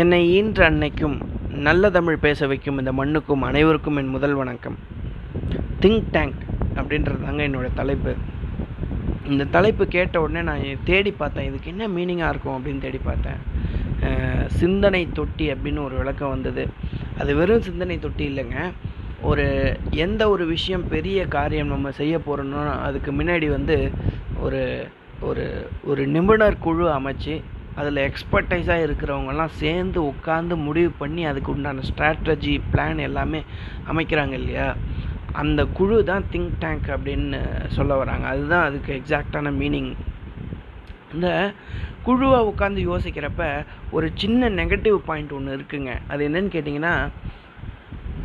என்னை ஈன்ற அன்னைக்கும் நல்ல தமிழ் பேச வைக்கும் இந்த மண்ணுக்கும் அனைவருக்கும் என் முதல் வணக்கம். திங்க் டேங்க் அப்படின்றது தாங்க என்னோடய தலைப்பு. இந்த தலைப்பு கேட்ட உடனே நான் தேடி பார்த்தேன் இதுக்கு என்ன மீனிங்காக இருக்கும் அப்படின்னு தேடி பார்த்தேன். சிந்தனை தொட்டி அப்படின்னு ஒரு விளக்கம் வந்தது. அது வெறும் சிந்தனை தொட்டி இல்லைங்க. ஒரு எந்த ஒரு விஷயம் பெரிய காரியம் நம்ம செய்ய போகிறோன்னா அதுக்கு முன்னாடி வந்து ஒரு ஒரு ஒரு நிபுணர் குழு அமைச்சு அதில் எக்ஸ்பர்டைஸாக இருக்கிறவங்கலாம் சேர்ந்து உட்காந்து முடிவு பண்ணி அதுக்கு உண்டான ஸ்ட்ராட்டஜி பிளான் எல்லாமே அமைக்கிறாங்க இல்லையா? அந்த குழு தான் திங்க் டேங்க் அப்படின்னு சொல்ல வராங்க. அதுதான் அதுக்கு எக்ஸாக்டான மீனிங் இந்த குழுவாக உட்காந்து யோசிக்கிறப்ப ஒரு சின்ன நெகட்டிவ் பாயிண்ட் ஒன்று இருக்குங்க. அது என்னன்னு கேட்டிங்கன்னா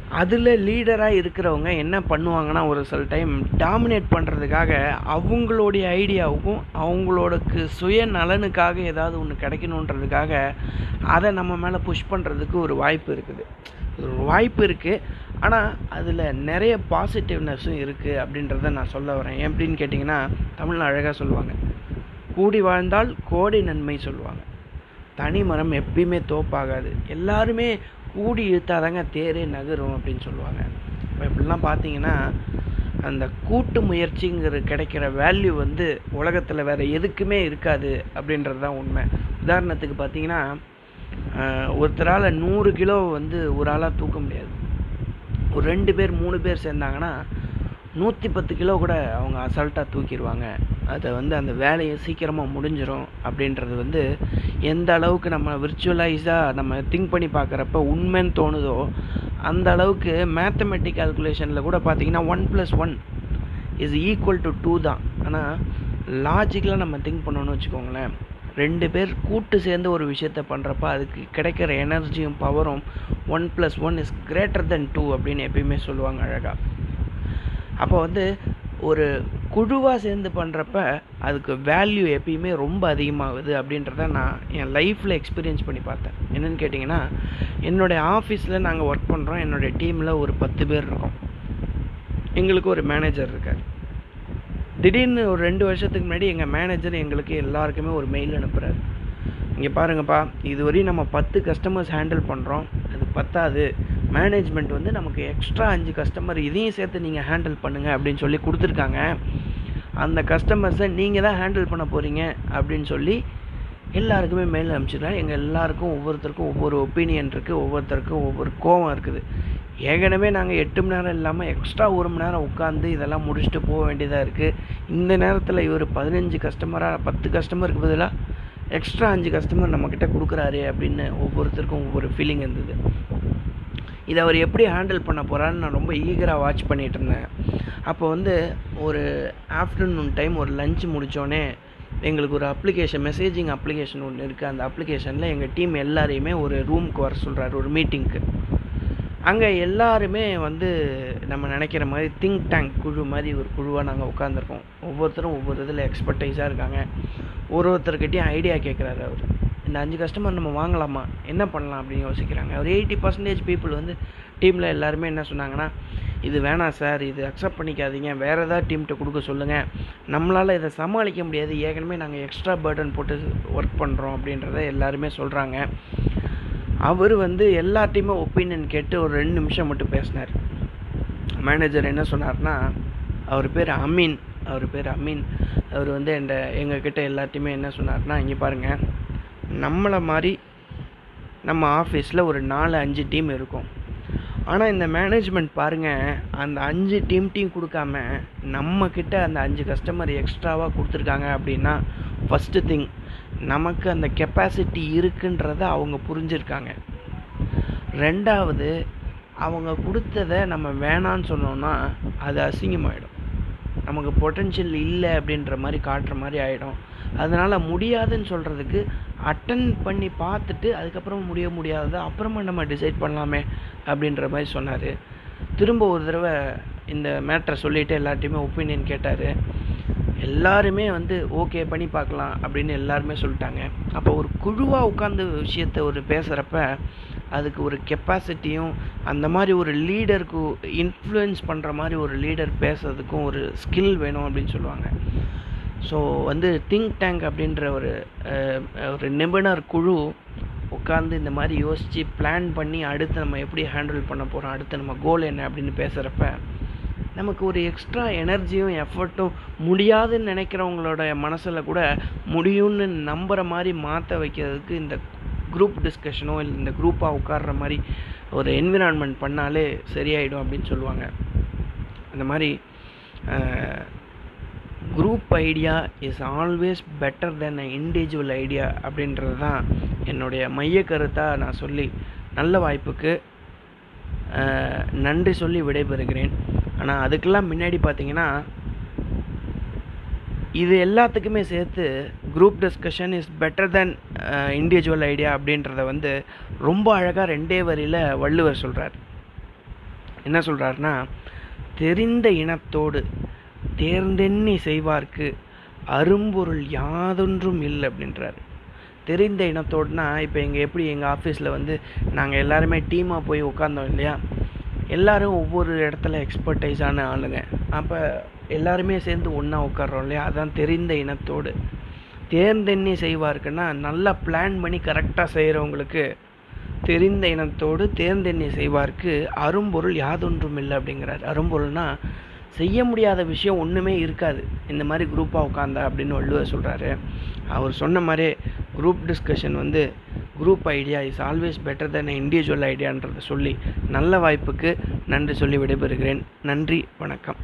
அதில் லீடராக இருக்கிறவங்க என்ன பண்ணுவாங்கன்னா ஒரு சில டைம் டாமினேட் பண்ணுறதுக்காக அவங்களுடைய ஐடியாவுக்கும் அவங்களோடக்கு சுய நலனுக்காக ஏதாவது ஒன்று கிடைக்கணுன்றதுக்காக அதை நம்ம மேலே புஷ் பண்ணுறதுக்கு ஒரு வாய்ப்பு இருக்குது. ஒரு வாய்ப்பு இருக்குது ஆனால் அதில் நிறைய பாசிட்டிவ்னஸும் இருக்குது அப்படின்றத நான் சொல்ல வரேன். எப்படின்னு கேட்டிங்கன்னா தமிழில் அழகாக சொல்லுவாங்க. கூடி வாழ்ந்தால் கோடி நன்மை சொல்லுவாங்க. தனி மரம் எப்பயுமே தோப்பாகாது. எல்லாருமே கூடி இழுத்தாதாங்க தேரே நகரும் அப்படின்னு சொல்லுவாங்க. இப்போ இப்படிலாம் பார்த்தீங்கன்னா அந்த கூட்டு முயற்சிங்கிற கிடைக்கிற வேல்யூ வந்து உலகத்தில் வேறு எதுக்குமே இருக்காது அப்படின்றது தான் உண்மை. உதாரணத்துக்கு பார்த்தீங்கன்னா ஒருத்தரால் நூறு கிலோ வந்து ஒரு ஆளாக தூக்க முடியாது. ஒரு ரெண்டு பேர் மூணு பேர் சேர்ந்தாங்கன்னா நூற்றி பத்து கிலோ கூட அவங்க அசால்ட்டாக தூக்கிடுவாங்க. அதை வந்து அந்த வேலையை சீக்கிரமாக முடிஞ்சிடும் அப்படின்றது வந்து எந்த அளவுக்கு நம்ம விர்ச்சுவலைஸாக நம்ம திங்க் பண்ணி பார்க்குறப்ப உண்மைன்னு தோணுதோ அந்த அளவுக்கு மேத்தமெட்டிக் கால்குலேஷனில் கூட பார்த்தீங்கன்னா one plus one is equal to two தான். ஆனால் லாஜிக்கலாக நம்ம திங்க் பண்ணோன்னு வச்சுக்கோங்களேன் ரெண்டு பேர் கூட்டு சேர்ந்து ஒரு விஷயத்த பண்ணுறப்ப அதுக்கு கிடைக்கிற எனர்ஜியும் பவரும் one plus one is greater than two அப்படின்னு எப்பயுமே சொல்லுவாங்க அழகாக அப்போ வந்து ஒரு குழுவாக சேர்ந்து பண்ணுறப்ப அதுக்கு வேல்யூ எப்பயுமே ரொம்ப அதிகமாகுது அப்படின்றத நான் என் லைஃப்பில் எக்ஸ்பீரியன்ஸ் பண்ணி பார்த்தேன். என்னென்னு கேட்டிங்கன்னா என்னுடைய ஆஃபீஸில் நாங்கள் ஒர்க் பண்ணுறோம் என்னுடைய டீமில் ஒரு பத்து பேர் இருக்கோம். எங்களுக்கு ஒரு மேனேஜர் இருக்கார். திடீர்னு ஒரு ரெண்டு வருஷத்துக்கு முன்னாடி எங்கள் மேனேஜர் எங்களுக்கு எல்லாருக்குமே ஒரு மெயில் அனுப்புகிறார் இங்கே பாருங்கப்பா இதுவரையும் நம்ம பத்து கஸ்டமர்ஸ் ஹேண்டில் பண்ணுறோம் அது பத்தாது. மேனேஜ்மெண்ட் வந்து நமக்கு எக்ஸ்ட்ரா அஞ்சு கஸ்டமர் இதையும் சேர்த்து நீங்கள் ஹேண்டில் பண்ணுங்கள் அப்படின்னு சொல்லி கொடுத்துருக்காங்க. அந்த கஸ்டமர்ஸை நீங்கள் தான் ஹேண்டில் பண்ண போகிறீங்க அப்படின்னு சொல்லி எல்லாருக்குமே மெயில் அனுப்பிச்சிடுறேன். எங்கள் எல்லாருக்கும் ஒவ்வொருத்தருக்கும் ஒவ்வொரு ஒப்பீனியன் இருக்குது ஒவ்வொருத்தருக்கும் ஒவ்வொரு கோவம் இருக்குது. ஏற்கனவே நாங்கள் எட்டு மணி நேரம் இல்லாமல் எக்ஸ்ட்ரா ஒரு மணி நேரம் உட்காந்து இதெல்லாம் முடிச்சுட்டு போக வேண்டியதாக இருக்குது இந்த நேரத்தில் இவர் பதினஞ்சு கஸ்டமராக பத்து கஸ்டமருக்கு பதிலாக எக்ஸ்ட்ரா அஞ்சு கஸ்டமர் நம்மக்கிட்ட கொடுக்குறாரு அப்படின்னு ஒவ்வொருத்தருக்கும் ஒவ்வொரு ஃபீலிங் இருந்தது. இதை அவர் எப்படி ஹேண்டில் பண்ண போகிறான்னு நான் ரொம்ப ஈகராக வாட்ச் பண்ணிகிட்டு இருந்தேன். அப்போ வந்து ஒரு ஆஃப்டர்நூன் டைம் ஒரு லஞ்ச் முடித்தோடனே எங்களுக்கு ஒரு அப்ளிகேஷன் மெசேஜிங் அப்ளிகேஷன் ஒன்று இருக்குது அந்த அப்ளிகேஷனில் எங்கள் டீம் எல்லாரையுமே ஒரு ரூமுக்கு வர சொல்கிறாரு ஒரு மீட்டிங்க்கு அங்கே எல்லாருமே வந்து நம்ம நினைக்கிற மாதிரி திங்க் டேங்க் குழு மாதிரி ஒரு குழுவாக நாங்கள் உட்காந்துருக்கோம் ஒவ்வொருத்தரும் ஒவ்வொரு இதில் எக்ஸ்பர்டைஸாக இருக்காங்க. ஒரு ஒருத்தர்கிட்டையும் ஐடியா கேட்குறாரு அவர். இந்த அஞ்சு கஸ்டமர் நம்ம வாங்கலாமா? என்ன பண்ணலாம் அப்படின்னு யோசிக்கிறாங்க. ஒரு எயிட்டி பர்சன்டேஜ் பீப்புள் வந்து டீமில் எல்லாருமே என்ன சொன்னாங்கன்னா இது வேணாம் சார் இது அக்செப்ட் பண்ணிக்காதீங்க. வேறு ஏதாவது டீம்கிட்ட கொடுக்க சொல்லுங்கள் நம்மளால் இதை சமாளிக்க முடியாது. ஏற்கனவே நாங்கள் எக்ஸ்ட்ரா பேர்டன் போட்டு ஒர்க் பண்ணுறோம் அப்படின்றத எல்லாருமே சொல்கிறாங்க அவர் வந்து எல்லாத்தையுமே ஒப்பீனியன் கேட்டு ஒரு ரெண்டு நிமிஷம் மட்டும் பேசினார். மேனேஜர் என்ன சொன்னார்னா அவர் பேர் அமீன். அவர் பேர் அமீன். அவர் வந்து எந்த எங்கக்கிட்ட எல்லாத்தையுமே என்ன சொன்னார்னா இங்கே பாருங்கள் நம்மளை மாதிரி நம்ம ஆஃபீஸில் ஒரு நாலு அஞ்சு டீம் இருக்கும். ஆனால் இந்த மேனேஜ்மெண்ட் பாருங்கள் அந்த அஞ்சு டீம்ட்டையும் கொடுக்காம நம்மக்கிட்ட அந்த அஞ்சு கஸ்டமர் எக்ஸ்ட்ராவாக கொடுத்துருக்காங்க அப்படின்னா ஃபஸ்ட்டு திங் நமக்கு அந்த கெப்பாசிட்டி இருக்குன்றத அவங்க புரிஞ்சிருக்காங்க. ரெண்டாவது அவங்க கொடுத்ததை நம்ம வேணான்னு சொன்னோன்னா அது அசிங்கமாயிடும். நமக்கு பொட்டென்ஷியல் இல்லை அப்படின்ற மாதிரி காட்டுற மாதிரி ஆகிடும் அதனால் முடியாதுன்னு சொல்கிறதுக்கு அட்டன் பண்ணி பார்த்துட்டு அதுக்கப்புறம் முடிய முடியாதது அப்புறமா நம்ம டிசைட் பண்ணலாமே அப்படின்ற மாதிரி சொன்னார். திரும்ப ஒரு தடவை இந்த மேட்ரை சொல்லிவிட்டு எல்லாத்தையுமே ஒப்பீனியன் கேட்டார். எல்லாருமே வந்து ஓகே பண்ணி பார்க்கலாம் அப்படின்னு எல்லாருமே சொல்லிட்டாங்க. அப்போ ஒரு குழுவாக உட்காந்து விஷயத்த ஒரு பேசுகிறப்ப அதுக்கு ஒரு கெப்பாசிட்டியும் அந்த மாதிரி ஒரு லீடருக்கு இன்ஃப்ளூயன்ஸ் பண்ணுற மாதிரி ஒரு லீடர் பேசுறதுக்கும் ஒரு ஸ்கில் வேணும் அப்படின்னு சொல்லுவாங்க. ஸோ வந்து திங்க் டேங்க் அப்படின்ற ஒரு ஒரு நிபுணர் குழு உட்காந்து இந்த மாதிரி யோசித்து பிளான் பண்ணி அடுத்து நம்ம எப்படி ஹேண்டில் பண்ண போகிறோம் அடுத்து நம்ம கோல் என்ன அப்படின்னு பேசுகிறப்ப நமக்கு ஒரு எக்ஸ்ட்ரா எனர்ஜியும் எஃபர்ட்டும் முடியாதுன்னு நினைக்கிறவங்களோட மனசில் கூட முடியும்னு நம்புகிற மாதிரி மாற்ற வைக்கிறதுக்கு இந்த குரூப் டிஸ்கஷனோ இல்லை இந்த குரூப்பாக உட்கார்ற மாதிரி ஒரு என்விரான்மெண்ட் பண்ணாலே சரியாயிடும் அப்படின்னு சொல்லுவாங்க. அந்த மாதிரி group idea is always better than a individual idea அப்படின்றது தான் என்னுடைய மைய கருத்தாக நான் சொல்லி நல்ல வாய்ப்புக்கு நன்றி சொல்லி விடைபெறுகிறேன். ஆனால் அதுக்கெல்லாம் முன்னாடி பார்த்தீங்கன்னா இது எல்லாத்துக்குமே சேர்த்து group discussion is better than individual idea அப்படின்றத வந்து ரொம்ப அழகாக ரெண்டே வரியில் வள்ளுவர் சொல்கிறார் என்ன சொல்கிறாருன்னா தெரிந்த இனத்தோடு தேர்ந்தெண்ணி செய்வார்க்கு அரும்பொருள் யாதொன்றும் இல்லை அப்படின்றாரு. தெரிந்த இனத்தோடுனா இப்போ எங்கள் எப்படி எங்கள் ஆஃபீஸில் வந்து நாங்கள் எல்லாருமே டீமாக போய் உட்காந்தோம் இல்லையா? எல்லோரும் ஒவ்வொரு இடத்துல எக்ஸ்பர்டைஸான ஆளுங்க. அப்போ எல்லாருமே சேர்ந்து ஒன்றா உட்காடுறோம் இல்லையா? அதான் தெரிந்த இனத்தோடு. தேர்ந்தெண்ணி செய்வார்க்குன்னா நல்லா பிளான் பண்ணி கரெக்டாக செய்கிறவங்களுக்கு தெரிந்த இனத்தோடு தேர்ந்தெண்ணி செய்வார்க்கு அரும்பொருள் யாதொன்றும் இல்லை அப்படிங்கிறார். அரும்பொருள்னா செய்ய முடியாத விஷயம் ஒன்றுமே இருக்காது. இந்த மாதிரி குரூப்பாக உட்காந்தா அப்படின்னு வள்ளுவர் சொல்கிறாரு அவர் சொன்ன மாதிரி குரூப் டிஸ்கஷன் வந்து group idea is always better than individual ஐடியான்றதை சொல்லி நல்ல வாய்ப்புக்கு நன்றி சொல்லி விடைபெறுகிறேன். நன்றி வணக்கம்.